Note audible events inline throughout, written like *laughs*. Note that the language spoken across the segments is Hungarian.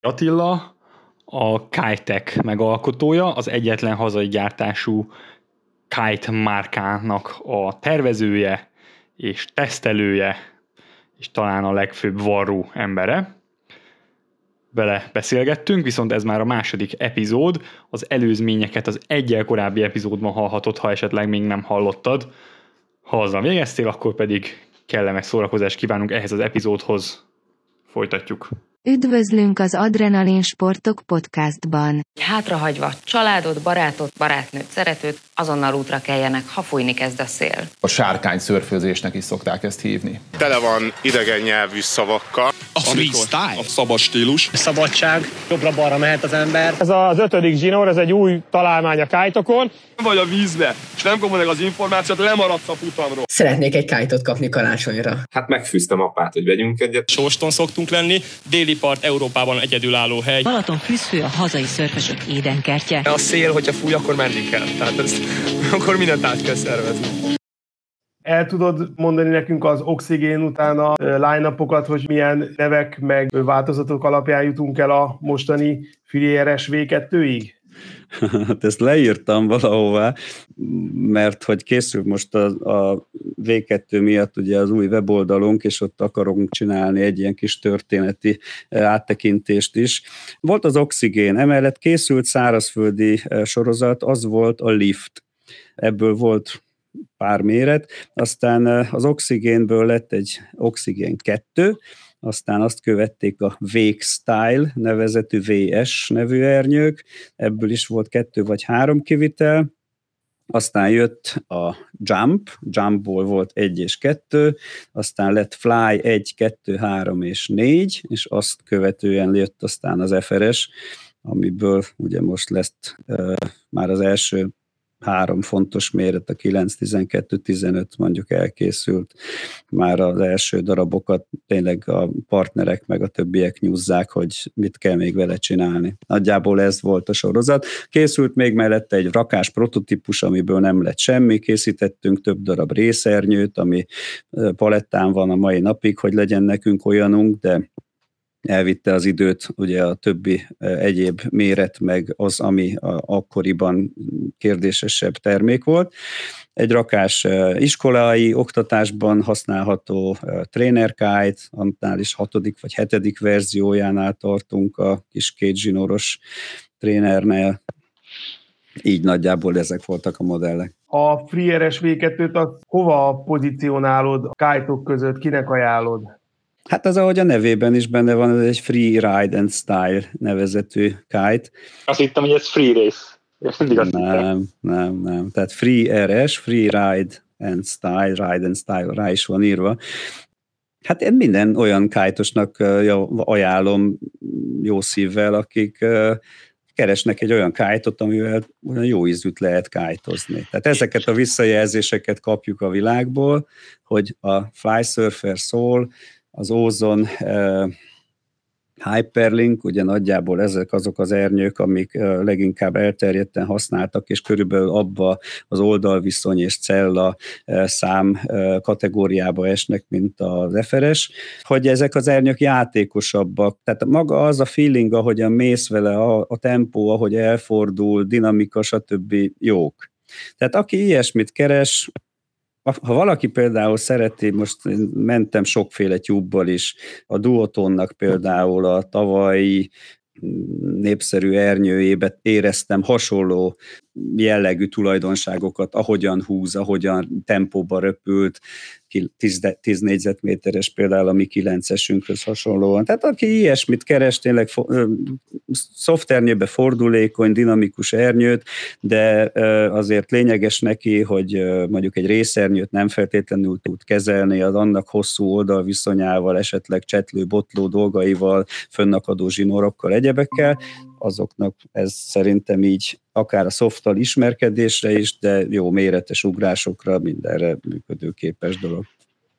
Attila, a Kitec megalkotója, az egyetlen hazai gyártású Kite márkának a tervezője és tesztelője, és talán a legfőbb varró embere. Vele beszélgettünk, viszont ez már a második epizód, az előzményeket az egyel korábbi epizódban hallhatod, ha esetleg még nem hallottad. Ha azzal végeztél, akkor pedig kellemes szórakozást kívánunk ehhez az epizódhoz. Folytatjuk. Üdvözlünk az Adrenalin Sportok podcastban. Hátrahagyva családot, barátot, barátnőt, szeretőt, azonnal útra keljenek, ha fújni kezd a szél. A sárkány szörfőzésnek is szokták ezt hívni. Tele van idegen nyelvű szavakkal. A freestyle, a szabad stílus. A szabadság, jobbra-balra mehet az ember. Ez az ötödik zsinór, ez egy új találmány a kájtokon. Vagy a vízbe, és nem kapod meg az információt, lemaradsz a futamról. Szeretnék egy kájtot kapni karácsonyra. Hát megfűztem apát, hogy vegyünk egyet. Sóston szoktunk lenni, déli part Európában egyedülálló hely. Balaton fűzfő a hazai szörfösök édenkertje. A szél, hogyha fúj, akkor menni kell. Tehát ezt, akkor mindent át kell szervezni. El tudod mondani nekünk az oxigén után a line hogy milyen nevek meg változatok alapján jutunk el a mostani Filieres V2-ig? *laughs* Hát ezt leírtam valahová, mert hogy készül most a, a V2 miatt ugye az új weboldalunk, és ott akarunk csinálni egy ilyen kis történeti eh, áttekintést is. Volt az oxigén, emellett készült szárazföldi eh, sorozat, az volt a lift. Ebből volt pár méret, aztán eh, az oxigénből lett egy oxigén 2, aztán azt követték a Wake Style nevezetű VS nevű ernyők, ebből is volt kettő vagy három kivitel, aztán jött a Jump, Jumpból volt egy és kettő, aztán lett Fly egy, kettő, három és négy, és azt követően jött aztán az FRS, amiből ugye most lesz uh, már az első három fontos méret, a 9, 12, 15 mondjuk elkészült, már az első darabokat tényleg a partnerek meg a többiek nyúzzák, hogy mit kell még vele csinálni. Nagyjából ez volt a sorozat. Készült még mellette egy rakás prototípus, amiből nem lett semmi, készítettünk több darab részernyőt, ami palettán van a mai napig, hogy legyen nekünk olyanunk, de elvitte az időt, ugye a többi egyéb méret, meg az, ami akkoriban kérdésesebb termék volt. Egy rakás iskolai oktatásban használható trénerkájt, annál is hatodik vagy hetedik verziójánál tartunk a kis két zsinóros trénernél. Így nagyjából ezek voltak a modellek. A FreeRS V2-t hova pozícionálod a kájtok között, kinek ajánlod? Hát az, ahogy a nevében is benne van, ez egy Free Ride and Style nevezetű kite. Azt hittem, hogy ez Free Race. Mindig azt nem, hittem. nem, nem. Tehát Free RS, Free Ride and Style, Ride and Style, rá is van írva. Hát én minden olyan kájtosnak ajánlom jó szívvel, akik keresnek egy olyan kájtot, amivel olyan jó ízűt lehet kájtozni. Tehát ezeket a visszajelzéseket kapjuk a világból, hogy a Fly Surfer szól, az Ozon Hyperlink, ugye nagyjából ezek azok az ernyők, amik leginkább elterjedten használtak, és körülbelül abba az oldalviszony és cella szám kategóriába esnek, mint az FRS, hogy ezek az ernyők játékosabbak. Tehát maga az a feeling, ahogyan mész vele, a, a tempó, ahogy elfordul, dinamika, stb. jók. Tehát aki ilyesmit keres, ha valaki például szereti, most mentem sokféle tyúbbal is, a Duotonnak például a tavalyi népszerű ernyőjébe éreztem hasonló jellegű tulajdonságokat, ahogyan húz, ahogyan tempóba röpült, 10, 10 négyzetméteres például a mi 9-esünkhöz hasonlóan. Tehát aki ilyesmit keres, tényleg szoftternyőbe fordulékony, dinamikus ernyőt, de azért lényeges neki, hogy mondjuk egy részernyőt nem feltétlenül tud kezelni, az annak hosszú oldalviszonyával, esetleg csetlő, botló dolgaival, fönnakadó zsinorokkal, egyebekkel, azoknak ez szerintem így akár a szofttal ismerkedésre is, de jó méretes ugrásokra mindenre működőképes dolog.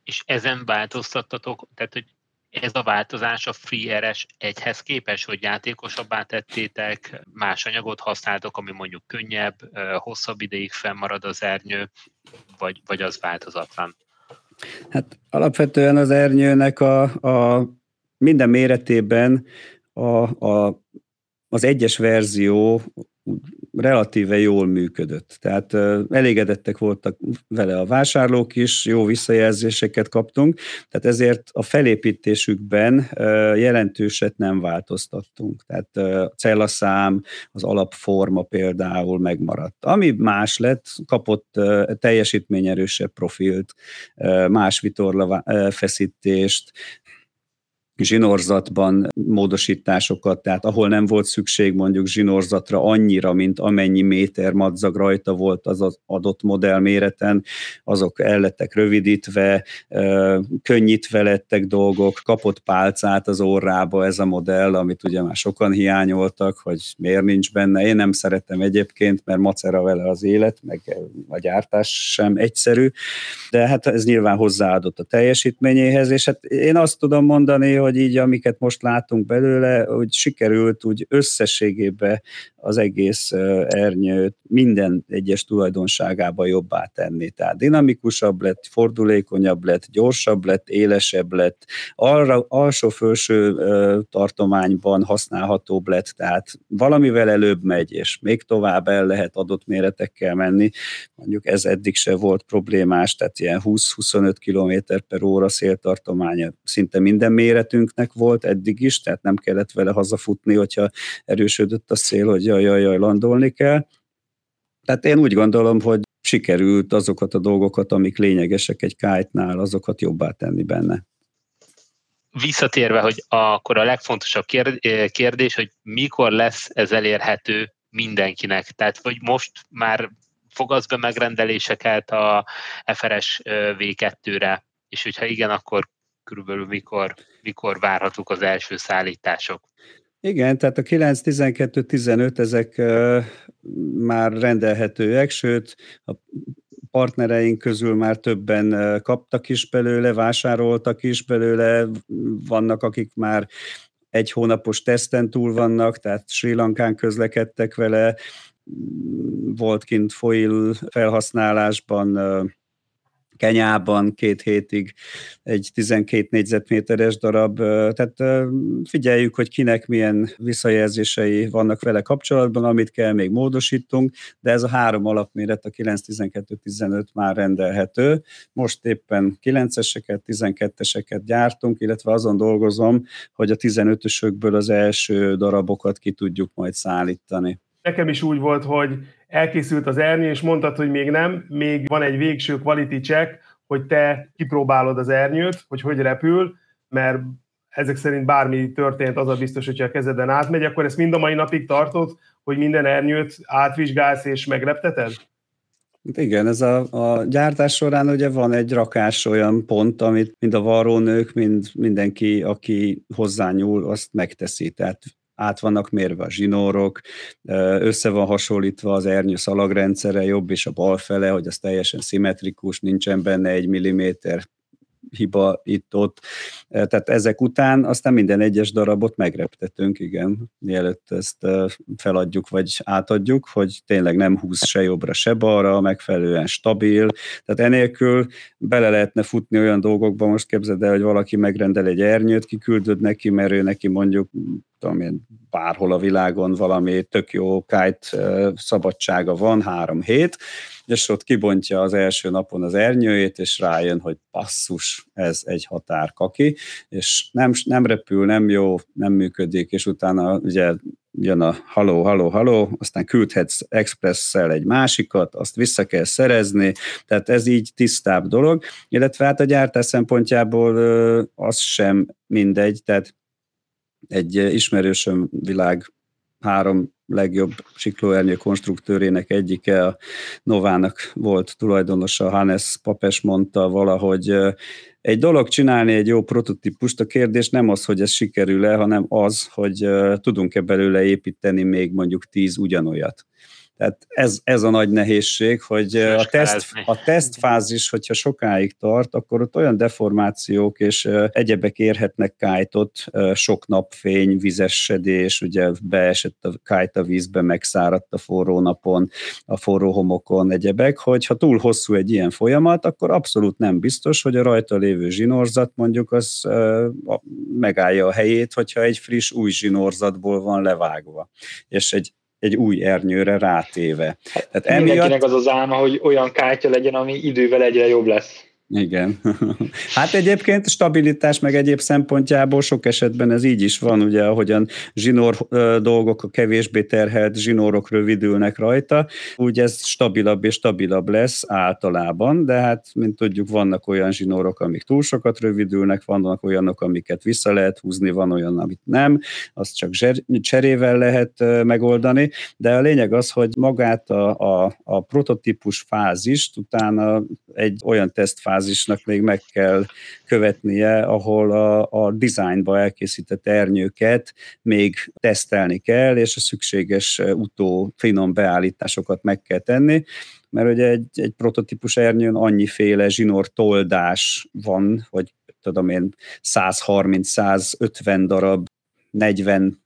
És ezen változtattatok, tehát hogy ez a változás a FreeRS egyhez képes, hogy játékosabbá tettétek, más anyagot használtok, ami mondjuk könnyebb, hosszabb ideig fennmarad az ernyő, vagy, vagy az változatlan? Hát alapvetően az ernyőnek a, a minden méretében a, a, az egyes verzió relatíve jól működött. Tehát elégedettek voltak vele a vásárlók is, jó visszajelzéseket kaptunk, tehát ezért a felépítésükben jelentőset nem változtattunk. Tehát a cellaszám, az alapforma például megmaradt. Ami más lett, kapott teljesítményerősebb profilt, más vitorla feszítést, zsinorzatban módosításokat, tehát ahol nem volt szükség mondjuk zsinorzatra annyira, mint amennyi méter madzag rajta volt az, adott modell méreten, azok el lettek rövidítve, könnyítve lettek dolgok, kapott pálcát az orrába ez a modell, amit ugye már sokan hiányoltak, hogy miért nincs benne. Én nem szeretem egyébként, mert macera vele az élet, meg a gyártás sem egyszerű, de hát ez nyilván hozzáadott a teljesítményéhez, és hát én azt tudom mondani, hogy hogy így amiket most látunk belőle, hogy sikerült úgy összességében az egész ernyőt minden egyes tulajdonságába jobbá tenni. Tehát dinamikusabb lett, fordulékonyabb lett, gyorsabb lett, élesebb lett, arra, alsó-felső tartományban használhatóbb lett, tehát valamivel előbb megy, és még tovább el lehet adott méretekkel menni. Mondjuk ez eddig se volt problémás, tehát ilyen 20-25 km per óra széltartománya szinte minden méretünknek volt eddig is, tehát nem kellett vele hazafutni, hogyha erősödött a szél, hogy jaj, jaj, jaj, landolni kell. Tehát én úgy gondolom, hogy sikerült azokat a dolgokat, amik lényegesek egy kite-nál, azokat jobbá tenni benne. Visszatérve, hogy akkor a legfontosabb kérdés, hogy mikor lesz ez elérhető mindenkinek. Tehát, hogy most már fogadsz be megrendeléseket a FRS V2-re, és hogyha igen, akkor körülbelül mikor, mikor várhatók az első szállítások? Igen, tehát a 9, 12, 15 ezek már rendelhetőek, sőt a partnereink közül már többen kaptak is belőle, vásároltak is belőle, vannak, akik már egy hónapos teszten túl vannak, tehát Sri Lankán közlekedtek vele, volt kint foil felhasználásban Kenyában két hétig egy 12 négyzetméteres darab, tehát figyeljük, hogy kinek milyen visszajelzései vannak vele kapcsolatban, amit kell, még módosítunk, de ez a három alapméret, a 9, 12, 15 már rendelhető. Most éppen 9-eseket, 12-eseket gyártunk, illetve azon dolgozom, hogy a 15-ösökből az első darabokat ki tudjuk majd szállítani. Nekem is úgy volt, hogy elkészült az ernyő, és mondtad, hogy még nem, még van egy végső quality check, hogy te kipróbálod az ernyőt, hogy hogy repül, mert ezek szerint bármi történt, az a biztos, hogyha a kezeden átmegy, akkor ezt mind a mai napig tartod, hogy minden ernyőt átvizsgálsz és megrepteted? Hát igen, ez a, a gyártás során ugye van egy rakás olyan pont, amit mind a varrónők, mind mindenki, aki hozzányúl, azt megteszi. Tehát át vannak mérve a zsinórok, össze van hasonlítva az ernyő szalagrendszere, jobb és a bal fele, hogy az teljesen szimmetrikus, nincsen benne egy milliméter hiba itt-ott. Tehát ezek után aztán minden egyes darabot megreptetünk, igen, mielőtt ezt feladjuk vagy átadjuk, hogy tényleg nem húz se jobbra, se balra, megfelelően stabil. Tehát enélkül bele lehetne futni olyan dolgokba, most képzeld el, hogy valaki megrendel egy ernyőt, kiküldöd neki, mert ő neki mondjuk tudom én, bárhol a világon valami tök jó kite szabadsága van, három hét, és ott kibontja az első napon az ernyőjét, és rájön, hogy passzus, ez egy határkaki, és nem, nem repül, nem jó, nem működik, és utána ugye jön a haló, haló, haló, aztán küldhetsz expresszel egy másikat, azt vissza kell szerezni, tehát ez így tisztább dolog, illetve hát a gyártás szempontjából az sem mindegy, tehát egy ismerősöm világ három legjobb siklóernyő konstruktőrének egyike, a Novának volt tulajdonosa, Hannes Papes mondta valahogy, egy dolog csinálni egy jó prototípust, a kérdés nem az, hogy ez sikerül-e, hanem az, hogy tudunk-e belőle építeni még mondjuk tíz ugyanolyat. Tehát ez, ez a nagy nehézség, hogy a, teszt, a tesztfázis, hogyha sokáig tart, akkor ott olyan deformációk és egyebek érhetnek kájtot, sok napfény, vizesedés, ugye beesett a kájt a vízbe, megszáradt a forró napon, a forró homokon, egyebek, hogy ha túl hosszú egy ilyen folyamat, akkor abszolút nem biztos, hogy a rajta lévő zsinórzat mondjuk az megállja a helyét, hogyha egy friss új zsinórzatból van levágva. És egy egy új ernyőre rátéve. Tehát emiatt... az az álma, hogy olyan kártya legyen, ami idővel egyre jobb lesz. Igen. *laughs* Hát egyébként stabilitás meg egyéb szempontjából sok esetben ez így is van, ugye, ahogyan zsinór dolgok, a kevésbé terhelt zsinórok rövidülnek rajta, úgy ez stabilabb és stabilabb lesz általában, de hát, mint tudjuk, vannak olyan zsinórok, amik túl sokat rövidülnek, vannak olyanok, amiket vissza lehet húzni, van olyan, amit nem, azt csak cserével lehet megoldani, de a lényeg az, hogy magát a, a, a prototípus fázist utána egy olyan tesztfázis fázisnak még meg kell követnie, ahol a, a dizájnba elkészített ernyőket még tesztelni kell, és a szükséges utó finom beállításokat meg kell tenni, mert ugye egy, egy prototípus ernyőn annyiféle zsinór toldás van, hogy tudom én 130-150 darab 40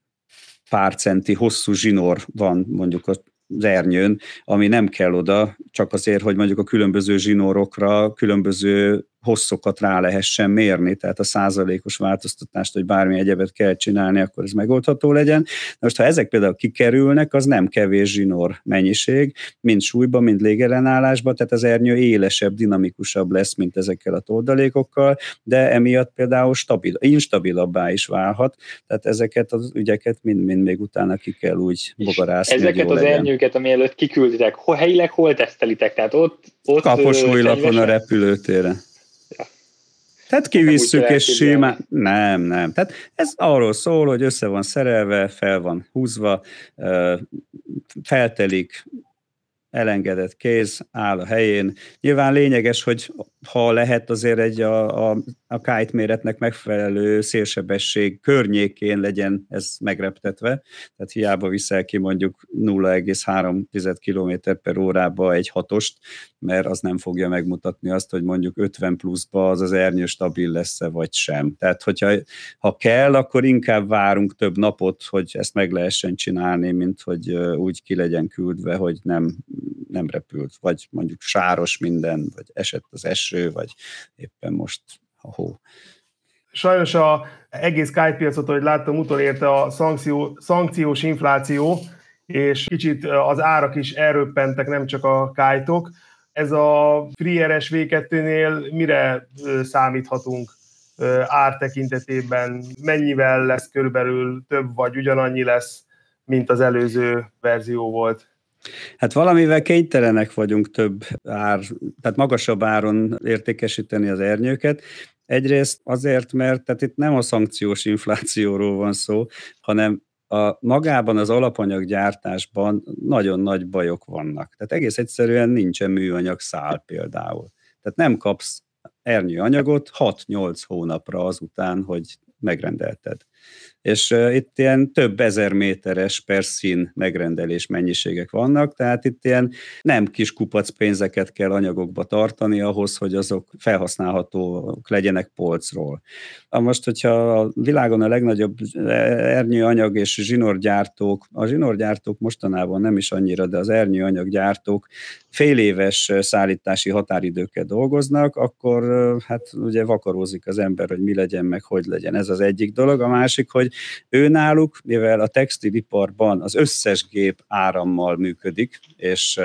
pár centi hosszú zsinór van mondjuk a az ernyőn, ami nem kell oda, csak azért, hogy mondjuk a különböző zsinórokra különböző hosszokat rá lehessen mérni, tehát a százalékos változtatást, hogy bármi egyebet kell csinálni, akkor ez megoldható legyen. Most ha ezek például kikerülnek, az nem kevés zsinór mennyiség, mind súlyba, mind légellenállásba, tehát az ernyő élesebb, dinamikusabb lesz, mint ezekkel a toldalékokkal, de emiatt például stabil, instabilabbá is válhat, tehát ezeket az ügyeket mind-mind még utána ki kell úgy bogarászni. Ezeket az legyen. ernyőket, ami előtt kikülditek, helyileg hol tesztelitek? Tehát ott, ott Kaposújlapon a repülőtéren. Tehát kivisszük, és simán... Nem, nem. Tehát ez arról szól, hogy össze van szerelve, fel van húzva, feltelik, elengedett kéz, áll a helyén. Nyilván lényeges, hogy ha lehet azért egy a, a, a kite méretnek megfelelő szélsebesség környékén legyen ez megreptetve, tehát hiába viszel ki mondjuk 0,3 km per órába egy hatost, mert az nem fogja megmutatni azt, hogy mondjuk 50 pluszba az az ernyő stabil lesz-e vagy sem. Tehát, hogyha ha kell, akkor inkább várunk több napot, hogy ezt meg lehessen csinálni, mint hogy úgy ki legyen küldve, hogy nem, nem repült, vagy mondjuk sáros minden, vagy esett az eső, vagy éppen most a hó. Sajnos a egész kájtpiacot, hogy láttam, utolérte a szankció, szankciós infláció, és kicsit az árak is elröppentek, nem csak a kájtok. Ez a FreeRS V2-nél mire számíthatunk ár tekintetében? Mennyivel lesz körülbelül több, vagy ugyanannyi lesz, mint az előző verzió volt? Hát valamivel kénytelenek vagyunk több ár, tehát magasabb áron értékesíteni az ernyőket. Egyrészt azért, mert tehát itt nem a szankciós inflációról van szó, hanem a, magában az alapanyaggyártásban nagyon nagy bajok vannak. Tehát egész egyszerűen nincsen műanyag szál például. Tehát nem kapsz ernyőanyagot 6-8 hónapra azután, hogy megrendelted és itt ilyen több ezer méteres per szín megrendelés mennyiségek vannak, tehát itt ilyen nem kis kupac pénzeket kell anyagokba tartani ahhoz, hogy azok felhasználhatók legyenek polcról. Most, hogyha a világon a legnagyobb ernyőanyag és zsinórgyártók, a zsinórgyártók mostanában nem is annyira, de az ernyőanyaggyártók fél éves szállítási határidőkkel dolgoznak, akkor hát ugye vakarózik az ember, hogy mi legyen, meg hogy legyen. Ez az egyik dolog. A másik, hogy ő náluk, mivel a textiliparban az összes gép árammal működik, és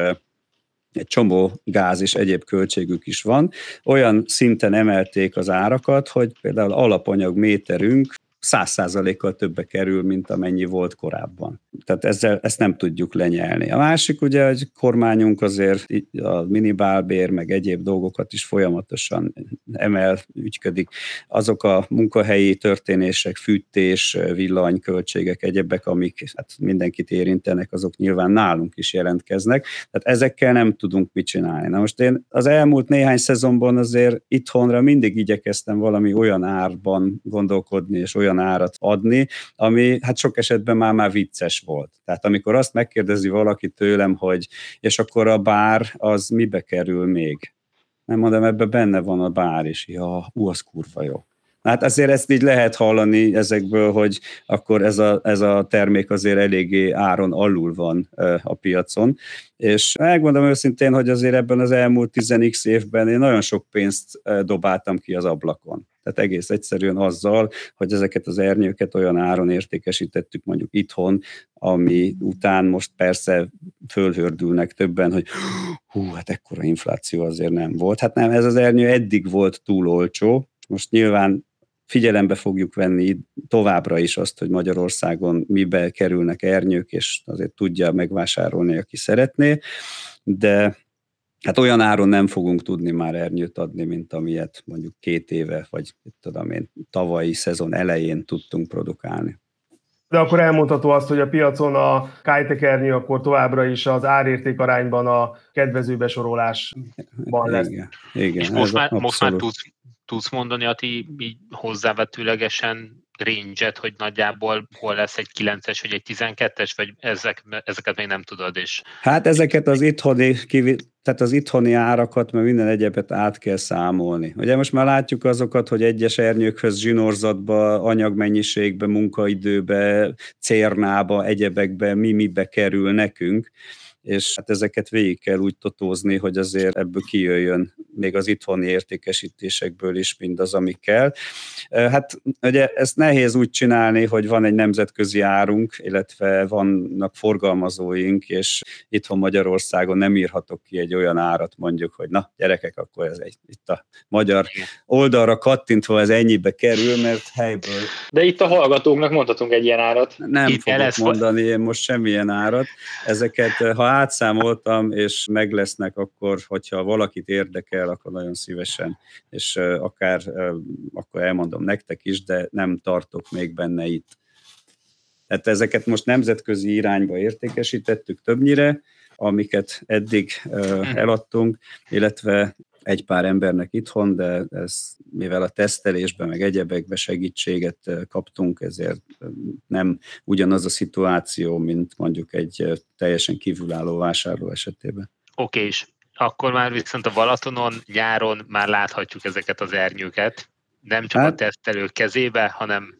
egy csomó gáz és egyéb költségük is van. Olyan szinten emelték az árakat, hogy például alapanyag méterünk száz százalékkal többe kerül, mint amennyi volt korábban. Tehát ezzel, ezt nem tudjuk lenyelni. A másik ugye, hogy kormányunk azért a minibálbér, meg egyéb dolgokat is folyamatosan emel, ügyködik. Azok a munkahelyi történések, fűtés, villanyköltségek, egyebek, amik hát mindenkit érintenek, azok nyilván nálunk is jelentkeznek. Tehát ezekkel nem tudunk mit csinálni. Na most én az elmúlt néhány szezonban azért itthonra mindig igyekeztem valami olyan árban gondolkodni, és olyan olyan árat adni, ami hát sok esetben már már vicces volt. Tehát amikor azt megkérdezi valaki tőlem, hogy és akkor a bár az mibe kerül még? Nem mondom, ebben benne van a bár is. Ja, ú, az kurva jó. Hát azért ezt így lehet hallani ezekből, hogy akkor ez a, ez a termék azért eléggé áron alul van a piacon. És megmondom őszintén, hogy azért ebben az elmúlt 10x évben én nagyon sok pénzt dobáltam ki az ablakon. Tehát egész egyszerűen azzal, hogy ezeket az ernyőket olyan áron értékesítettük mondjuk itthon, ami után most persze fölhördülnek többen, hogy hú, hát ekkora infláció azért nem volt. Hát nem, ez az ernyő eddig volt túl olcsó, most nyilván figyelembe fogjuk venni továbbra is azt, hogy Magyarországon mibe kerülnek ernyők, és azért tudja megvásárolni, aki szeretné, de hát olyan áron nem fogunk tudni már ernyőt adni, mint amilyet mondjuk két éve, vagy tudom én, tavalyi szezon elején tudtunk produkálni. De akkor elmondható azt, hogy a piacon a kájtekernyő akkor továbbra is az árérték arányban a kedvező besorolásban lesz. Igen, igen, és most már, most már tudsz, tudsz mondani, Ati, így hozzávetőlegesen range hogy nagyjából hol lesz egy 9-es vagy egy 12-es, vagy ezek, ezeket még nem tudod is? Hát ezeket az itthoni, tehát az itthoni árakat, mert minden egyebet át kell számolni. Ugye most már látjuk azokat, hogy egyes ernyőkhöz zsinórzatba, anyagmennyiségbe, munkaidőbe, cérnába, egyebekbe, mi mibe kerül nekünk és hát ezeket végig kell úgy totózni, hogy azért ebből kijöjjön még az itthoni értékesítésekből is mindaz, ami kell. Hát ugye ezt nehéz úgy csinálni, hogy van egy nemzetközi árunk, illetve vannak forgalmazóink, és itthon Magyarországon nem írhatok ki egy olyan árat mondjuk, hogy na gyerekek, akkor ez egy, itt a magyar oldalra kattintva ez ennyibe kerül, mert helyből... De itt a hallgatóknak mondhatunk egy ilyen árat. Nem itt fogok mondani én most semmilyen árat. Ezeket, ha átszámoltam, és meg lesznek, akkor, hogyha valakit érdekel, akkor nagyon szívesen, és akár akkor elmondom nektek is, de nem tartok még benne itt. Tehát ezeket most nemzetközi irányba értékesítettük többnyire, amiket eddig eladtunk, illetve egy pár embernek itthon, de ez, mivel a tesztelésben, meg egyebekben segítséget kaptunk, ezért nem ugyanaz a szituáció, mint mondjuk egy teljesen kívülálló vásárló esetében. Oké, és akkor már viszont a Balatonon nyáron már láthatjuk ezeket az ernyőket, nem csak hát, a tesztelők kezébe, hanem,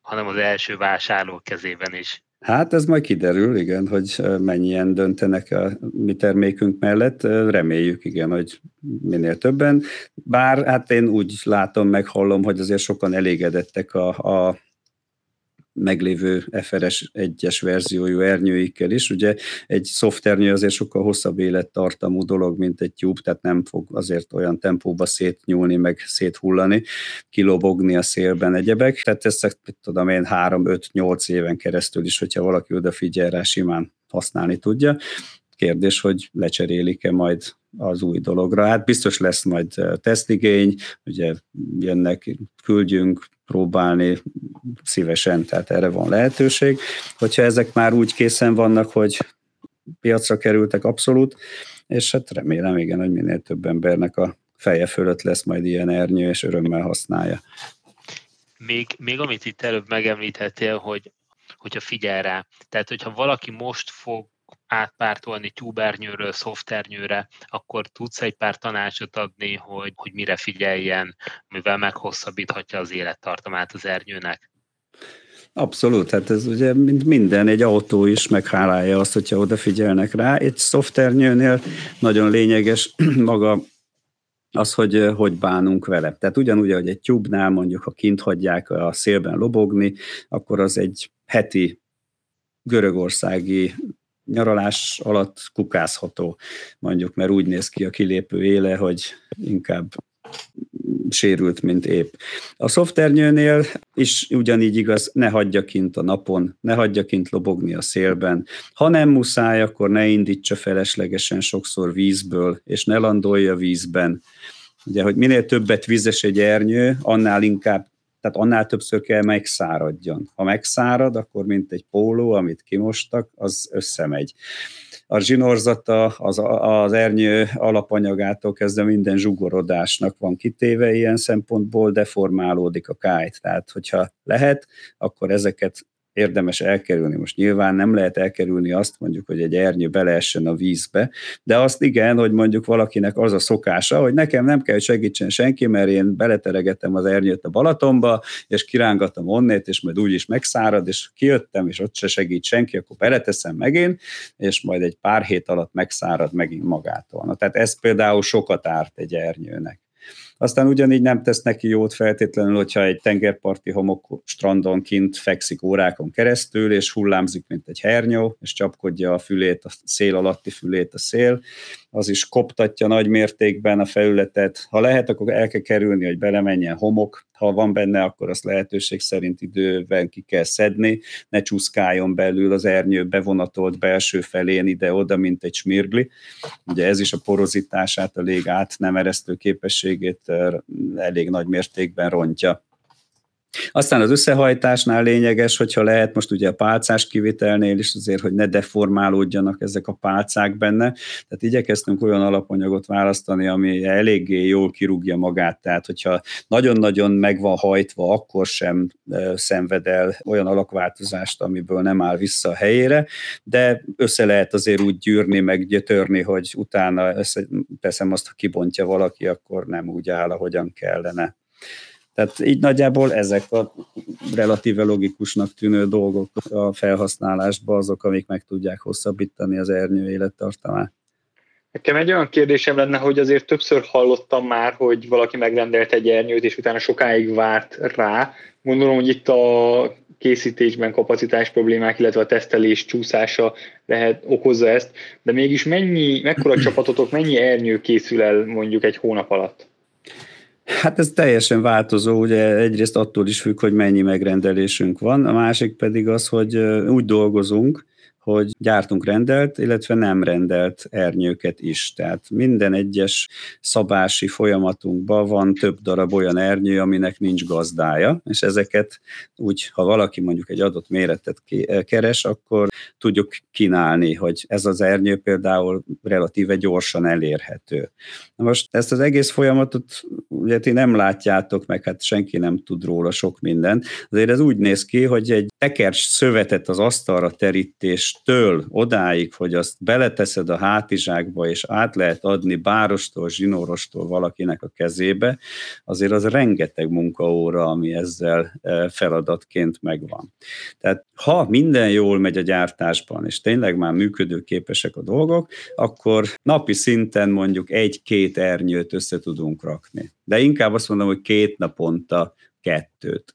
hanem az első vásárló kezében is. Hát ez majd kiderül, igen, hogy mennyien döntenek a mi termékünk mellett. Reméljük, igen, hogy minél többen. Bár hát én úgy látom, meg hallom, hogy azért sokan elégedettek a, a meglévő FRS 1-es verziójú ernyőikkel is. Ugye egy szofternő azért sokkal hosszabb élettartamú dolog, mint egy tube, tehát nem fog azért olyan tempóba szétnyúlni, meg széthullani, kilobogni a szélben egyebek. Tehát ezt tudom én 3-5-8 éven keresztül is, hogyha valaki odafigyel rá, simán használni tudja. Kérdés, hogy lecserélik-e majd az új dologra. Hát biztos lesz majd tesztigény, ugye jönnek, küldjünk próbálni szívesen, tehát erre van lehetőség. Hogyha ezek már úgy készen vannak, hogy piacra kerültek abszolút, és hát remélem igen, hogy minél több embernek a feje fölött lesz majd ilyen ernyő, és örömmel használja. Még, még amit itt előbb megemlíthettél, hogy hogyha figyel rá, tehát hogyha valaki most fog átpártolni tubernyőről szoftvernyőre, akkor tudsz egy pár tanácsot adni, hogy, hogy mire figyeljen, mivel meghosszabbíthatja az élettartamát az ernyőnek? Abszolút, hát ez ugye mint minden, egy autó is meghálálja azt, hogyha odafigyelnek rá. Egy szoftvernyőnél nagyon lényeges *clears throat* maga az, hogy hogy bánunk vele. Tehát ugyanúgy, hogy egy tube mondjuk, ha kint hagyják a szélben lobogni, akkor az egy heti görögországi nyaralás alatt kukázható, mondjuk, mert úgy néz ki a kilépő éle, hogy inkább sérült, mint épp. A szoftvernyőnél is ugyanígy igaz, ne hagyja kint a napon, ne hagyja kint lobogni a szélben. Ha nem muszáj, akkor ne indítsa feleslegesen sokszor vízből, és ne landolja vízben. Ugye, hogy minél többet vizes egy ernyő, annál inkább tehát annál többször kell megszáradjon. Ha megszárad, akkor mint egy póló, amit kimostak, az összemegy. A zsinórzata az, az ernyő alapanyagától kezdve minden zsugorodásnak van kitéve ilyen szempontból, deformálódik a kájt. Tehát, hogyha lehet, akkor ezeket érdemes elkerülni. Most nyilván nem lehet elkerülni azt mondjuk, hogy egy ernyő beleessen a vízbe, de azt igen, hogy mondjuk valakinek az a szokása, hogy nekem nem kell, hogy segítsen senki, mert én beleteregetem az ernyőt a Balatonba, és kirángatom onnét, és majd úgyis megszárad, és kijöttem, és ott se segít senki, akkor beleteszem megint, és majd egy pár hét alatt megszárad megint magától. Na, tehát ez például sokat árt egy ernyőnek. Aztán ugyanígy nem tesz neki jót feltétlenül, hogyha egy tengerparti homok strandon kint fekszik órákon keresztül, és hullámzik, mint egy hernyó, és csapkodja a fülét, a szél alatti fülét a szél, az is koptatja nagy mértékben a felületet. Ha lehet, akkor el kell kerülni, hogy belemenjen homok, ha van benne, akkor azt lehetőség szerint időben ki kell szedni, ne csúszkáljon belül az ernyő bevonatolt belső felén ide-oda, mint egy smirgli. Ugye ez is a porozitását, a lég át nem eresztő képességét elég nagy mértékben rontja. Aztán az összehajtásnál lényeges, hogyha lehet, most ugye a pálcás kivitelnél is azért, hogy ne deformálódjanak ezek a pálcák benne. Tehát igyekeztünk olyan alapanyagot választani, ami eléggé jól kirúgja magát. Tehát, hogyha nagyon-nagyon meg van hajtva, akkor sem szenved el olyan alakváltozást, amiből nem áll vissza a helyére, de össze lehet azért úgy gyűrni, meg gyötörni, hogy utána teszem azt, ha kibontja valaki, akkor nem úgy áll, ahogyan kellene. Tehát így nagyjából ezek a relatíve logikusnak tűnő dolgok a felhasználásban azok, amik meg tudják hosszabbítani az ernyő élettartamát. Nekem egy olyan kérdésem lenne, hogy azért többször hallottam már, hogy valaki megrendelt egy ernyőt, és utána sokáig várt rá. Gondolom, hogy itt a készítésben kapacitás problémák, illetve a tesztelés csúszása lehet, okozza ezt, de mégis mennyi, mekkora csapatotok, mennyi ernyő készül el mondjuk egy hónap alatt? Hát ez teljesen változó, ugye egyrészt attól is függ, hogy mennyi megrendelésünk van, a másik pedig az, hogy úgy dolgozunk, hogy gyártunk rendelt, illetve nem rendelt ernyőket is. Tehát minden egyes szabási folyamatunkban van több darab olyan ernyő, aminek nincs gazdája, és ezeket úgy, ha valaki mondjuk egy adott méretet keres, akkor tudjuk kínálni, hogy ez az ernyő például relatíve gyorsan elérhető. Na most ezt az egész folyamatot ugye ti nem látjátok, meg hát senki nem tud róla sok mindent. Azért ez úgy néz ki, hogy egy tekercs szövetet az asztalra terítéstől odáig, hogy azt beleteszed a hátizsákba, és át lehet adni bárostól, zsinórostól valakinek a kezébe, azért az rengeteg munkaóra, ami ezzel e, feladatként megvan. Tehát ha minden jól megy a gyártásban, és tényleg már működőképesek a dolgok, akkor napi szinten mondjuk egy-két ernyőt össze tudunk rakni. De inkább azt mondom, hogy két naponta kettőt.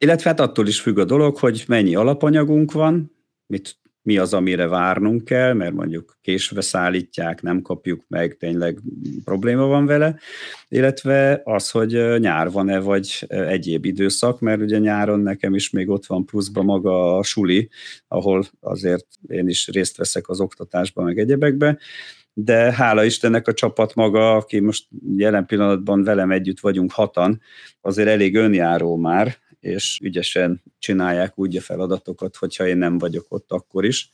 Illetve hát attól is függ a dolog, hogy mennyi alapanyagunk van, mit, mi az, amire várnunk kell, mert mondjuk késve szállítják, nem kapjuk meg, tényleg probléma van vele, illetve az, hogy nyár van-e, vagy egyéb időszak, mert ugye nyáron nekem is még ott van pluszban maga a suli, ahol azért én is részt veszek az oktatásban, meg egyebekbe, de hála Istennek a csapat maga, aki most jelen pillanatban velem együtt vagyunk hatan, azért elég önjáró már, és ügyesen csinálják úgy a feladatokat, hogyha én nem vagyok ott akkor is.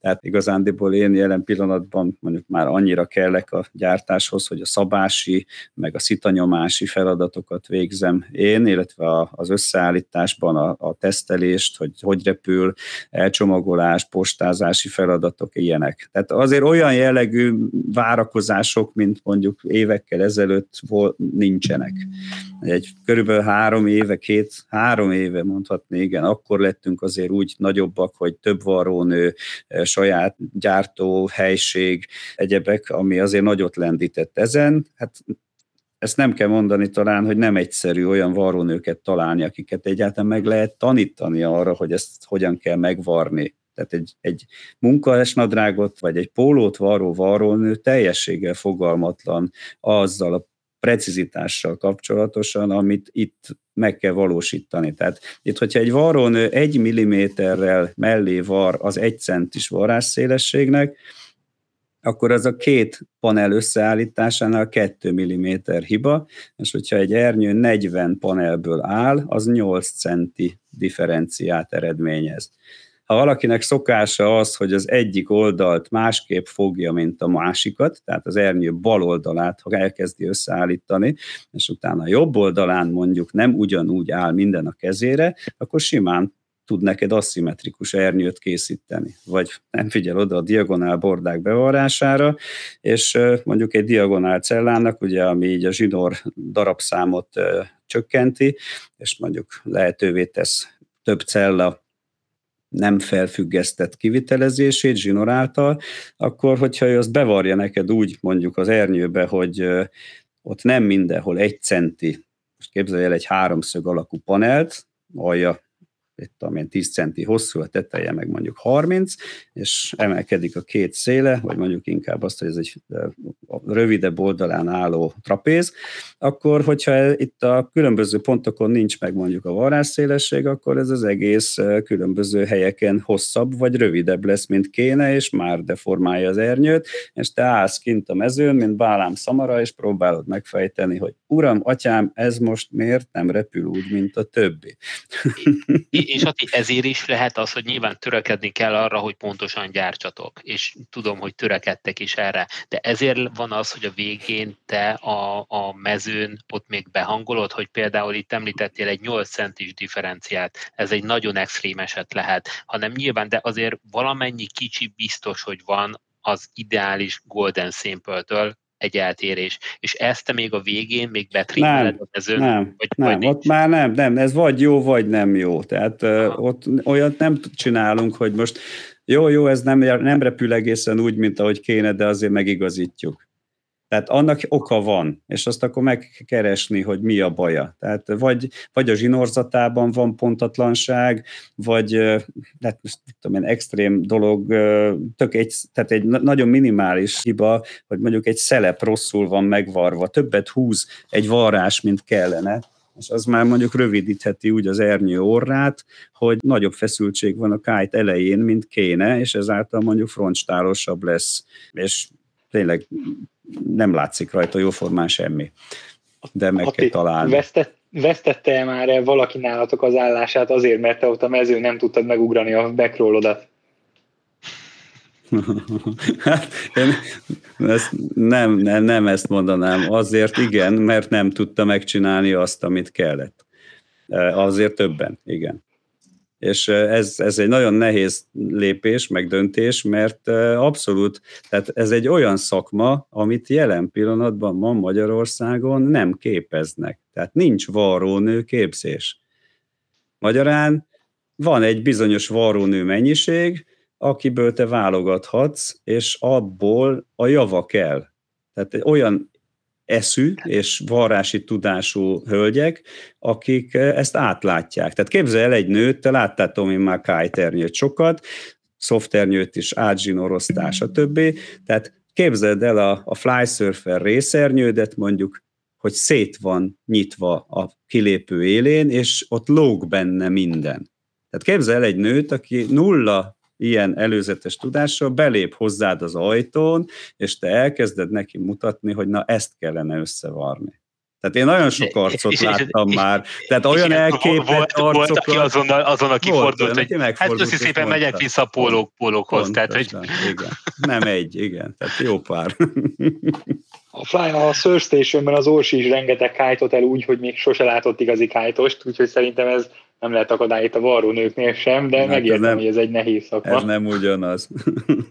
Tehát igazándiból én jelen pillanatban mondjuk már annyira kellek a gyártáshoz, hogy a szabási, meg a szitanyomási feladatokat végzem én, illetve az összeállításban a, a tesztelést, hogy hogy repül, elcsomagolás, postázási feladatok, ilyenek. Tehát azért olyan jellegű várakozások, mint mondjuk évekkel ezelőtt volt, nincsenek. Egy körülbelül három éve, két, három éve mondhatni, igen, akkor lettünk azért úgy nagyobbak, hogy több varrónő, saját gyártó, helység, egyebek, ami azért nagyot lendített ezen. Hát ezt nem kell mondani talán, hogy nem egyszerű olyan varrónőket találni, akiket egyáltalán meg lehet tanítani arra, hogy ezt hogyan kell megvarni. Tehát egy, egy munkásnadrágot, vagy egy pólót varró varrónő teljességgel fogalmatlan azzal a precizitással kapcsolatosan, amit itt meg kell valósítani. Tehát itt, hogyha egy varron egy milliméterrel mellé var az egy centis varrásszélességnek, akkor az a két panel összeállításánál 2 mm hiba, és hogyha egy ernyő 40 panelből áll, az 8 centi differenciát eredményez. Ha valakinek szokása az, hogy az egyik oldalt másképp fogja, mint a másikat, tehát az ernyő bal oldalát, ha elkezdi összeállítani, és utána a jobb oldalán mondjuk nem ugyanúgy áll minden a kezére, akkor simán tud neked aszimmetrikus ernyőt készíteni, vagy nem figyel oda a diagonál bordák bevarására, és mondjuk egy diagonál cellának, ugye, ami így a zsinór darabszámot csökkenti, és mondjuk lehetővé tesz több cella nem felfüggesztett kivitelezését zsinor által, akkor hogyha ő azt bevarja neked úgy mondjuk az ernyőbe, hogy ott nem mindenhol egy centi, most képzelj el egy háromszög alakú panelt, alja itt tudom én, 10 centi hosszú, a teteje meg mondjuk 30, és emelkedik a két széle, vagy mondjuk inkább azt, hogy ez egy rövidebb oldalán álló trapéz, akkor hogyha itt a különböző pontokon nincs meg mondjuk a varrásszélesség, akkor ez az egész különböző helyeken hosszabb vagy rövidebb lesz, mint kéne, és már deformálja az ernyőt, és te állsz kint a mezőn, mint bálám szamara, és próbálod megfejteni, hogy uram, atyám, ez most miért nem repül úgy, mint a többi és Ati, ezért is lehet az, hogy nyilván törekedni kell arra, hogy pontosan gyártsatok, és tudom, hogy törekedtek is erre, de ezért van az, hogy a végén te a, a mezőn ott még behangolod, hogy például itt említettél egy 8 centis differenciát, ez egy nagyon extrém eset lehet, hanem nyilván, de azért valamennyi kicsi biztos, hogy van az ideális Golden Sample-től, egy eltérés. És ezt te még a végén még betrimmeled a mezőn? Nem, vagy, nem vagy ott már nem, nem, ez vagy jó, vagy nem jó. Tehát uh, ott olyat nem csinálunk, hogy most jó, jó, ez nem, nem repül egészen úgy, mint ahogy kéne, de azért megigazítjuk. Tehát annak oka van, és azt akkor megkeresni, hogy mi a baja. Tehát vagy, vagy a zsinórzatában van pontatlanság, vagy hát most tudom én, extrém dolog, tök egy, tehát egy nagyon minimális hiba, hogy mondjuk egy szelep rosszul van megvarva, többet húz egy varrás, mint kellene, és az már mondjuk rövidítheti úgy az ernyő orrát, hogy nagyobb feszültség van a kájt elején, mint kéne, és ezáltal mondjuk frontstálosabb lesz, és tényleg nem látszik rajta jóformán semmi. De meg Ati, kell találni. Vesztett, vesztette már -e valaki nálatok az állását azért, mert te ott a mező nem tudtad megugrani a backroll-odat? *laughs* hát, én ezt nem, nem, nem ezt mondanám. Azért igen, mert nem tudta megcsinálni azt, amit kellett. Azért többen, igen. És ez, ez egy nagyon nehéz lépés, meg döntés, mert abszolút, tehát ez egy olyan szakma, amit jelen pillanatban ma Magyarországon nem képeznek. Tehát nincs varrónő képzés. Magyarán van egy bizonyos varrónő mennyiség, akiből te válogathatsz, és abból a java kell. Tehát olyan eszű és varrási tudású hölgyek, akik eh, ezt átlátják. Tehát képzelj el egy nőt, te láttál Tomi már kájternyőt sokat, szoftvernyőt is, átzsinóroztás, stb. Tehát képzeld el a, a flysurfer részernyődet mondjuk, hogy szét van nyitva a kilépő élén, és ott lóg benne minden. Tehát képzel el egy nőt, aki nulla ilyen előzetes tudással belép hozzád az ajtón, és te elkezded neki mutatni, hogy na ezt kellene összevarni. Tehát én nagyon sok arcot és, láttam és, már. Tehát olyan elképett volt, arcokat... Volt, aki azon, azon aki volt, hogy hát köszi szépen megyek vissza a pólók, pólókhoz. Tehát, hogy... igen. Nem egy, igen. Tehát jó pár. A, Fly, a Surf Stationben az Orsi is rengeteg kájtot el úgy, hogy még sose látott igazi kájtost, úgyhogy szerintem ez nem lehet akadály itt a varrónőknél sem, de hát megértem, nem, hogy ez egy nehéz szakma. Ez nem ugyanaz.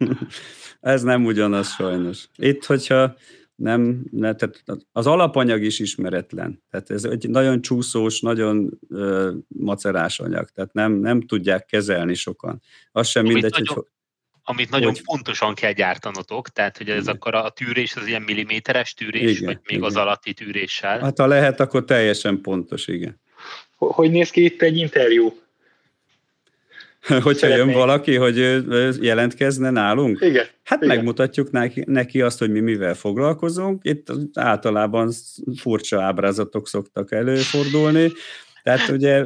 *laughs* ez nem ugyanaz sajnos. Itt, hogyha nem, ne, tehát az alapanyag is ismeretlen. Tehát ez egy nagyon csúszós, nagyon ö, macerás anyag, tehát nem, nem tudják kezelni sokan. Az sem amit mindegy, nagyon, hogy... Amit nagyon hogy, fontosan kell gyártanotok, tehát hogy ez igen. akkor a tűrés az ilyen milliméteres tűrés, igen, vagy még igen. az alatti tűréssel. Hát ha lehet, akkor teljesen pontos, igen. Hogy néz ki itt egy interjú? Hogyha Szeretnék. jön valaki, hogy jelentkezne nálunk? Igen. Hát Igen. megmutatjuk neki, neki azt, hogy mi mivel foglalkozunk. Itt általában furcsa ábrázatok szoktak előfordulni. Tehát ugye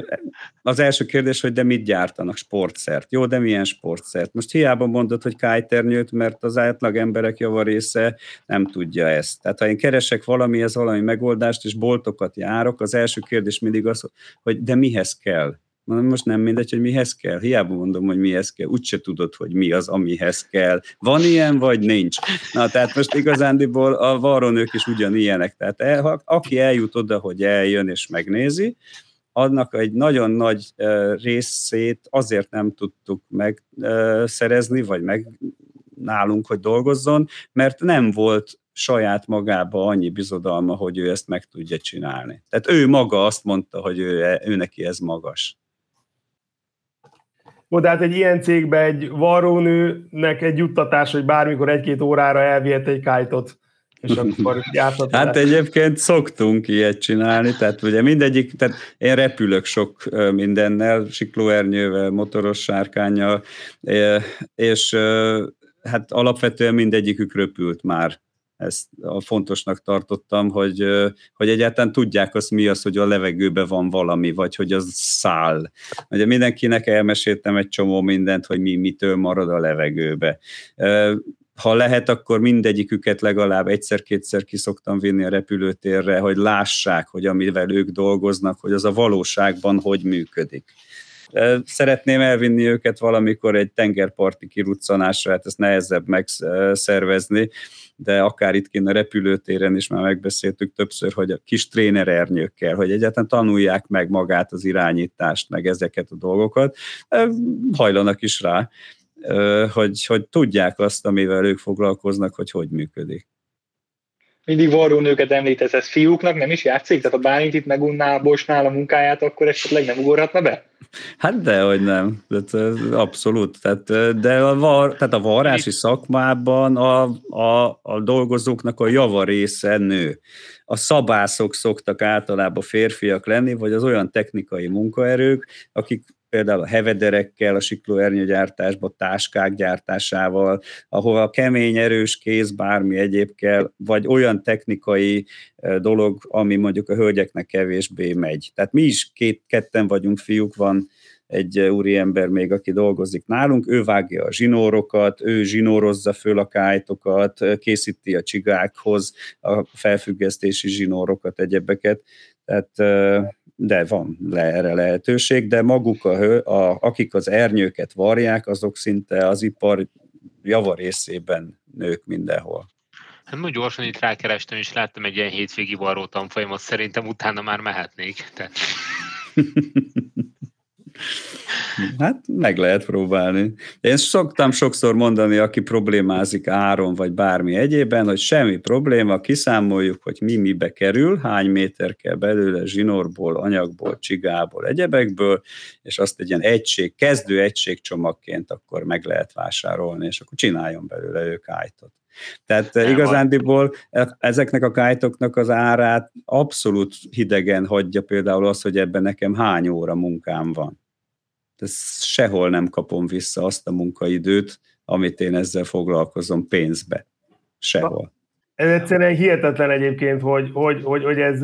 az első kérdés, hogy de mit gyártanak? Sportszert. Jó, de milyen sportszert? Most hiába mondod, hogy kájternyőt, mert az átlag emberek javarésze nem tudja ezt. Tehát ha én keresek valami, ez valami megoldást, és boltokat járok, az első kérdés mindig az, hogy de mihez kell? most nem mindegy, hogy mihez kell. Hiába mondom, hogy mihez kell. Úgyse tudod, hogy mi az, amihez kell. Van ilyen, vagy nincs. Na, tehát most igazándiból a varronők is ugyanilyenek. Tehát el, ha, aki eljut oda, hogy eljön és megnézi, annak egy nagyon nagy részét azért nem tudtuk megszerezni, vagy meg nálunk, hogy dolgozzon, mert nem volt saját magába annyi bizodalma, hogy ő ezt meg tudja csinálni. Tehát ő maga azt mondta, hogy ő, ő neki ez magas. Ó, de hát egy ilyen cégbe egy varrónőnek egy juttatás, hogy bármikor egy-két órára elvihet egy kájtot, és akkor Hát egyébként szoktunk ilyet csinálni, tehát ugye mindegyik, tehát én repülök sok mindennel, siklóernyővel, motoros sárkányjal, és hát alapvetően mindegyikük röpült már ezt fontosnak tartottam, hogy, hogy egyáltalán tudják azt, mi az, hogy a levegőben van valami, vagy hogy az száll. Ugye mindenkinek elmeséltem egy csomó mindent, hogy mi mitől marad a levegőbe. Ha lehet, akkor mindegyiküket legalább egyszer-kétszer ki szoktam vinni a repülőtérre, hogy lássák, hogy amivel ők dolgoznak, hogy az a valóságban hogy működik. Szeretném elvinni őket valamikor egy tengerparti kiruccanásra, hát ezt nehezebb megszervezni, de akár itt a repülőtéren is már megbeszéltük többször, hogy a kis trénerernyőkkel, hogy egyáltalán tanulják meg magát az irányítást, meg ezeket a dolgokat, hajlanak is rá, hogy, hogy tudják azt, amivel ők foglalkoznak, hogy hogy működik mindig varrónőket említesz, ez fiúknak nem is játszik? Tehát a Bálint itt megunná a Bosnál a munkáját, akkor esetleg nem ugorhatna be? Hát de, hogy nem. Tehát, abszolút. Tehát, de a, var, tehát a varrási szakmában a, a, a dolgozóknak a java része nő. A szabászok szoktak általában férfiak lenni, vagy az olyan technikai munkaerők, akik például a hevederekkel, a siklóernyőgyártásba, táskák gyártásával, ahol a kemény, erős kéz bármi egyéb kell, vagy olyan technikai dolog, ami mondjuk a hölgyeknek kevésbé megy. Tehát mi is két, ketten vagyunk fiúk, van egy úriember még, aki dolgozik nálunk, ő vágja a zsinórokat, ő zsinórozza föl a kájtokat, készíti a csigákhoz a felfüggesztési zsinórokat, egyebeket. Tehát de van le erre lehetőség, de maguk, a, a, akik az ernyőket varják, azok szinte az ipar javarészében nők mindenhol. Hát nagyon gyorsan itt rákerestem, és láttam egy ilyen hétvégi varró tanfolyamot, szerintem utána már mehetnék. Tehát... *laughs* Hát meg lehet próbálni. Én szoktam sokszor mondani, aki problémázik áron vagy bármi egyében, hogy semmi probléma, kiszámoljuk, hogy mi mibe kerül, hány méter kell belőle zsinórból, anyagból, csigából, egyebekből, és azt egy ilyen egység, kezdő egységcsomagként akkor meg lehet vásárolni, és akkor csináljon belőle ők ájtot. Tehát Nem igazándiból ezeknek a kájtoknak az árát abszolút hidegen hagyja például az, hogy ebben nekem hány óra munkám van sehol nem kapom vissza azt a munkaidőt, amit én ezzel foglalkozom pénzbe. Sehol. Ez egyszerűen hihetetlen egyébként, hogy, hogy, hogy, hogy ez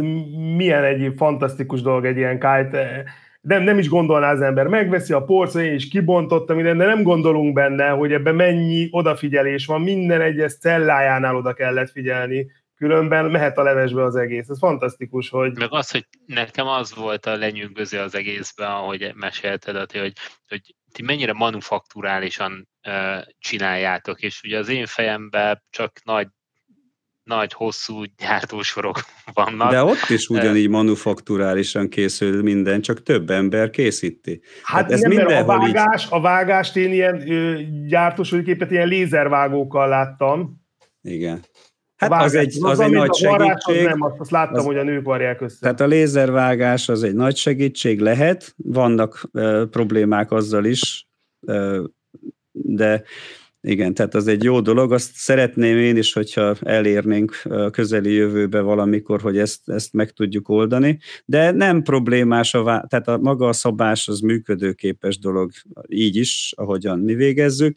milyen egy fantasztikus dolog egy ilyen kite. Nem, nem is gondolná az ember. Megveszi a polcon, én is kibontottam de nem gondolunk benne, hogy ebben mennyi odafigyelés van. Minden egyes cellájánál oda kellett figyelni különben mehet a levesbe az egész. Ez fantasztikus, hogy... Meg az, hogy nekem az volt a lenyűgöző az egészben, ahogy mesélted, hogy, hogy ti mennyire manufakturálisan uh, csináljátok, és ugye az én fejemben csak nagy nagy, hosszú gyártósorok *laughs* vannak. De ott is ugyanígy manufakturálisan készül minden, csak több ember készíti. Hát ez nem, a vágás, így... a vágást én ilyen gyártósoriképet ilyen lézervágókkal láttam. Igen. Hát az egy, az, az egy nagy segítség. Nem, azt, azt láttam, az, hogy a nők varják össze. Tehát a lézervágás az egy nagy segítség lehet, vannak uh, problémák azzal is, uh, de igen, tehát az egy jó dolog. Azt szeretném én is, hogyha elérnénk a közeli jövőbe valamikor, hogy ezt, ezt meg tudjuk oldani, de nem problémás, a, vá- tehát a maga a szabás az működőképes dolog így is, ahogyan mi végezzük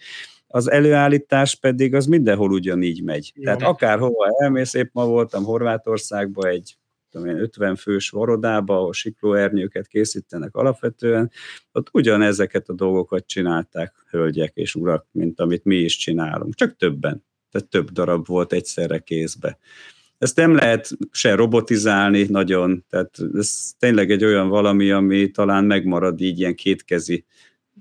az előállítás pedig az mindenhol ugyanígy megy. Jó. Tehát akárhova elmész, épp ma voltam Horvátországban egy tudom én, 50 fős varodába, ahol siklóernyőket készítenek alapvetően, ott ugyanezeket a dolgokat csinálták hölgyek és urak, mint amit mi is csinálunk, csak többen. Tehát több darab volt egyszerre kézbe. Ezt nem lehet se robotizálni nagyon, tehát ez tényleg egy olyan valami, ami talán megmarad így ilyen kétkezi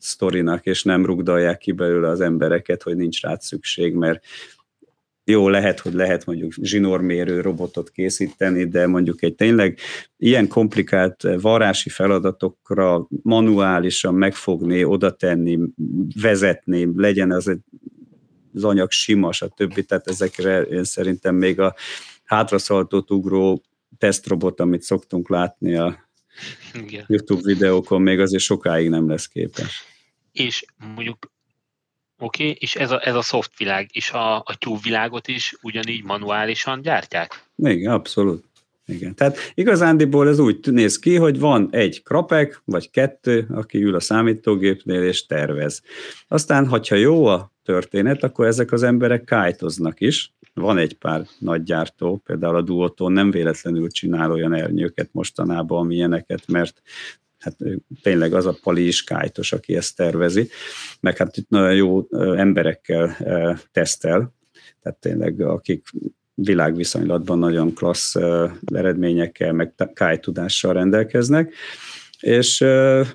sztorinak, és nem rugdalják ki belőle az embereket, hogy nincs rá szükség, mert jó, lehet, hogy lehet mondjuk zsinórmérő robotot készíteni, de mondjuk egy tényleg ilyen komplikált varási feladatokra manuálisan megfogni, oda tenni, vezetni, legyen az egy az anyag sima, stb. Tehát ezekre én szerintem még a hátraszaltott ugró tesztrobot, amit szoktunk látni a Igen. YouTube videókon, még azért sokáig nem lesz képes. És mondjuk Oké, okay, és ez a, ez a szoftvilág, és a, a tyúkvilágot is ugyanígy manuálisan gyártják? Igen, abszolút. Igen. Tehát igazándiból ez úgy néz ki, hogy van egy krapek, vagy kettő, aki ül a számítógépnél és tervez. Aztán, hogyha jó a történet, akkor ezek az emberek kájtoznak is. Van egy pár nagy gyártó, például a Duoton nem véletlenül csinál olyan ernyőket mostanában, amilyeneket, mert hát tényleg az a Pali is kájtos, aki ezt tervezi, meg hát itt nagyon jó emberekkel tesztel, tehát tényleg akik világviszonylatban nagyon klassz eredményekkel, meg kájtudással rendelkeznek, és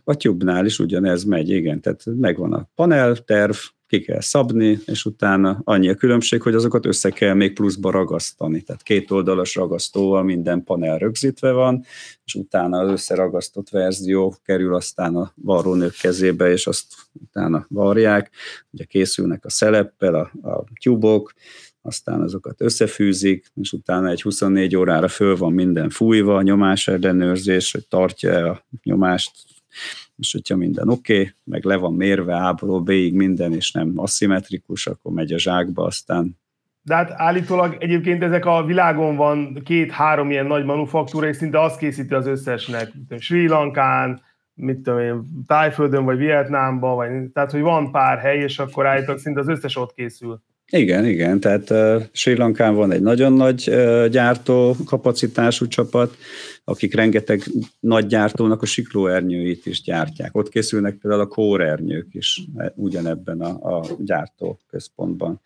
a Tube-nál is ugyanez megy, igen, tehát megvan a panel, terv, ki kell szabni, és utána annyi a különbség, hogy azokat össze kell még pluszba ragasztani. Tehát két oldalas ragasztóval minden panel rögzítve van, és utána az összeragasztott verzió kerül aztán a varrónők kezébe, és azt utána varják. Ugye készülnek a szeleppel, a, a tyúbok, aztán azokat összefűzik, és utána egy 24 órára föl van minden fújva, nyomás ellenőrzés, hogy tartja a nyomást, és hogyha minden oké, okay, meg le van mérve A-ból B-ig minden, és nem aszimmetrikus, akkor megy a zsákba, aztán de hát állítólag egyébként ezek a világon van két-három ilyen nagy manufaktúra, és szinte azt készíti az összesnek, Sri Lankán, mit tudom én, Tájföldön, vagy Vietnámban, vagy, tehát hogy van pár hely, és akkor állítólag szinte az összes ott készül. Igen, igen, tehát uh, Sri Lankán van egy nagyon nagy uh, gyártó kapacitású csapat, akik rengeteg nagy gyártónak a siklóernyőit is gyártják. Ott készülnek például a kórernyők is e, ugyanebben a, a gyártó központban.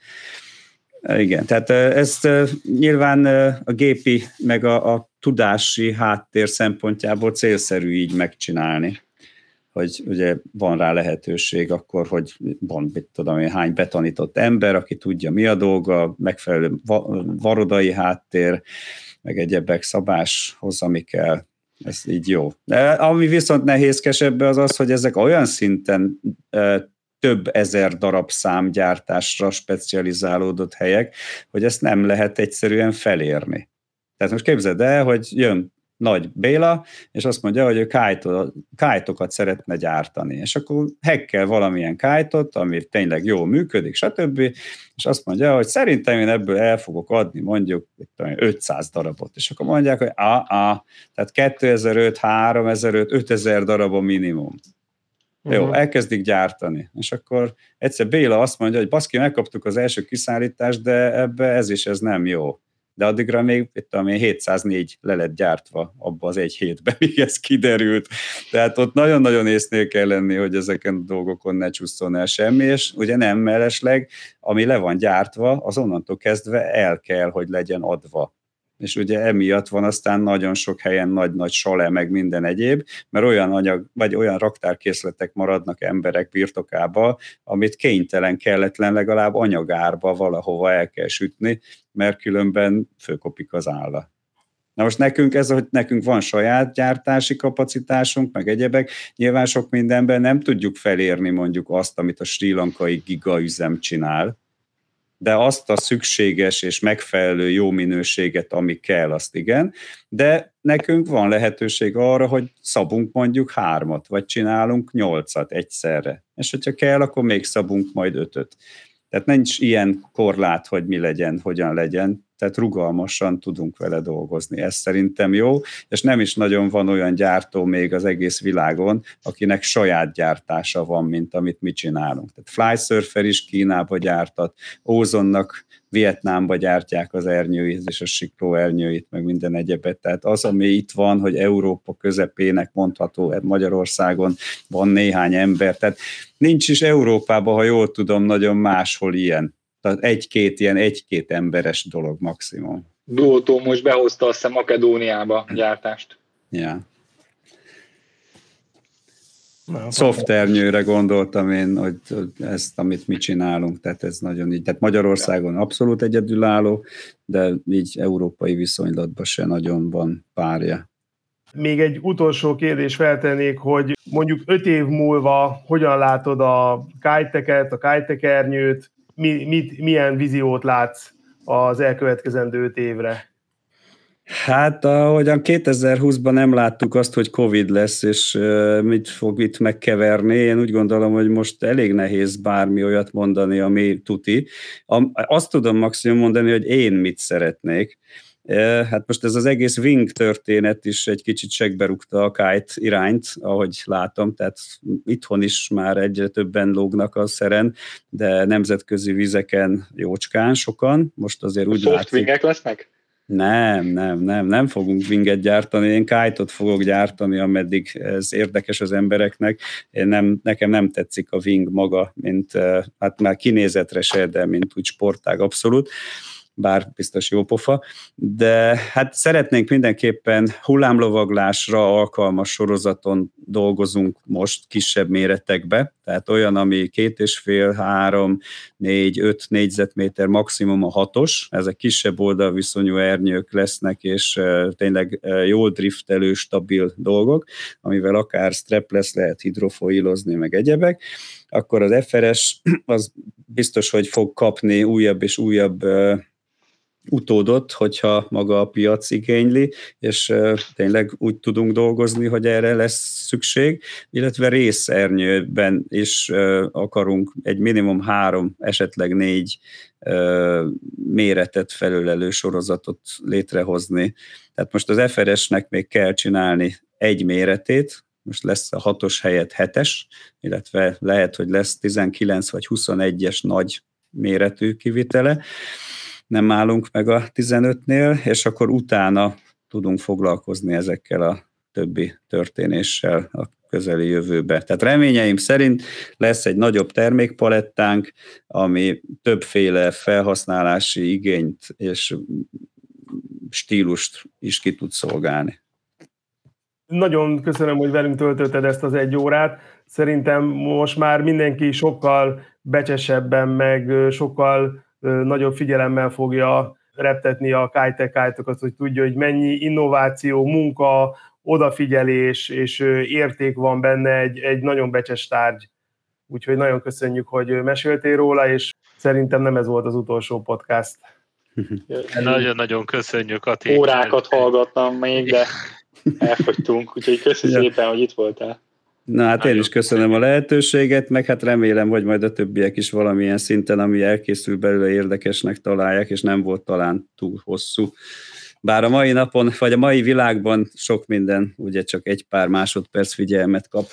Igen, tehát ezt nyilván a gépi, meg a, a tudási háttér szempontjából célszerű így megcsinálni hogy ugye van rá lehetőség akkor, hogy van, mit tudom én, hány betanított ember, aki tudja mi a dolga, megfelelő varodai háttér, meg egyebek szabáshoz, ami kell. Ez így jó. De ami viszont nehézkesebb az az, hogy ezek olyan szinten több ezer darab számgyártásra specializálódott helyek, hogy ezt nem lehet egyszerűen felérni. Tehát most képzeld el, hogy jön nagy Béla, és azt mondja, hogy ő kájtokat szeretne gyártani. És akkor hekkel valamilyen kájtot, ami tényleg jól működik, stb. És azt mondja, hogy szerintem én ebből el fogok adni mondjuk 500 darabot. És akkor mondják, hogy a, a, tehát 2005, 3005, 5000 darab a minimum. Uh-huh. Jó, elkezdik gyártani. És akkor egyszer Béla azt mondja, hogy baszki, megkaptuk az első kiszállítást, de ebbe ez is ez nem jó de addigra még, itt tudom én, 704 le lett gyártva abba az egy hétben, *laughs* míg ez kiderült. Tehát ott nagyon-nagyon észnél kell lenni, hogy ezeken a dolgokon ne csusszon el semmi, és ugye nem mellesleg, ami le van gyártva, az onnantól kezdve el kell, hogy legyen adva és ugye emiatt van aztán nagyon sok helyen nagy-nagy sale, meg minden egyéb, mert olyan anyag, vagy olyan raktárkészletek maradnak emberek birtokába, amit kénytelen, kelletlen legalább anyagárba valahova el kell sütni, mert különben főkopik az álla. Na most nekünk ez, hogy nekünk van saját gyártási kapacitásunk, meg egyebek, nyilván sok mindenben nem tudjuk felérni mondjuk azt, amit a sri lankai gigaüzem csinál, de azt a szükséges és megfelelő jó minőséget, ami kell, azt igen, de nekünk van lehetőség arra, hogy szabunk mondjuk hármat, vagy csinálunk nyolcat egyszerre. És hogyha kell, akkor még szabunk majd ötöt. Tehát nincs ilyen korlát, hogy mi legyen, hogyan legyen. Tehát rugalmasan tudunk vele dolgozni. Ez szerintem jó, és nem is nagyon van olyan gyártó még az egész világon, akinek saját gyártása van, mint amit mi csinálunk. Tehát Flysurfer is Kínába gyártat, Ózonnak Vietnámba gyártják az ernyőit és a sikló ernyőit, meg minden egyebet. Tehát az, ami itt van, hogy Európa közepének mondható, hát Magyarországon van néhány ember, tehát nincs is Európában, ha jól tudom, nagyon máshol ilyen. Tehát egy-két ilyen, egy-két emberes dolog maximum. Duótó most behozta azt a Makedóniába gyártást. Ja. Szoftvernyőre gondoltam én, hogy ezt, amit mi csinálunk, tehát ez nagyon így, tehát Magyarországon abszolút egyedülálló, de így európai viszonylatban se nagyon van párja. Még egy utolsó kérdés feltennék, hogy mondjuk öt év múlva hogyan látod a kájteket, a kájtekernyőt, mi, mit, milyen víziót látsz az elkövetkezendő öt évre? Hát ahogyan 2020-ban nem láttuk azt, hogy Covid lesz, és mit fog itt megkeverni, én úgy gondolom, hogy most elég nehéz bármi olyat mondani, ami tuti. Azt tudom maximum mondani, hogy én mit szeretnék. Hát most ez az egész Wing történet is egy kicsit segberúgta a Kite irányt, ahogy látom, tehát itthon is már egyre többen lógnak a szeren, de nemzetközi vizeken jócskán sokan. Most azért úgy látszik... lesznek? Nem, nem, nem, nem fogunk winget gyártani, én kite fogok gyártani, ameddig ez érdekes az embereknek. Én nem, nekem nem tetszik a wing maga, mint hát már kinézetre se, de mint úgy sportág abszolút bár biztos jó pofa, de hát szeretnénk mindenképpen hullámlovaglásra alkalmas sorozaton dolgozunk most kisebb méretekbe, tehát olyan, ami két és fél, három, négy, öt négyzetméter, maximum a hatos, ezek kisebb oldalviszonyú ernyők lesznek, és tényleg jól driftelő, stabil dolgok, amivel akár strapless lehet hidrofoilozni, meg egyebek, akkor az FRS az biztos, hogy fog kapni újabb és újabb utódot, hogyha maga a piac igényli, és tényleg úgy tudunk dolgozni, hogy erre lesz szükség, illetve részernyőben is akarunk egy minimum három, esetleg négy méretet felülelő sorozatot létrehozni. Tehát most az FRS-nek még kell csinálni egy méretét, most lesz a hatos helyett hetes, illetve lehet, hogy lesz 19 vagy 21-es nagy méretű kivitele, nem állunk meg a 15-nél, és akkor utána tudunk foglalkozni ezekkel a többi történéssel a közeli jövőbe. Tehát reményeim szerint lesz egy nagyobb termékpalettánk, ami többféle felhasználási igényt és stílust is ki tud szolgálni. Nagyon köszönöm, hogy velünk töltötted ezt az egy órát. Szerintem most már mindenki sokkal becsesebben, meg sokkal nagyobb figyelemmel fogja reptetni a kájtek hogy tudja, hogy mennyi innováció, munka, odafigyelés és érték van benne egy, egy nagyon becses tárgy. Úgyhogy nagyon köszönjük, hogy meséltél róla, és szerintem nem ez volt az utolsó podcast. *laughs* Nagyon-nagyon köszönjük, Ati. Órákat hallgattam még, de elfogytunk, úgyhogy köszönjük szépen, hogy itt voltál. Na hát én is köszönöm a lehetőséget, meg hát remélem, hogy majd a többiek is valamilyen szinten, ami elkészül belőle érdekesnek találják, és nem volt talán túl hosszú. Bár a mai napon, vagy a mai világban sok minden ugye csak egy pár másodperc figyelmet kap.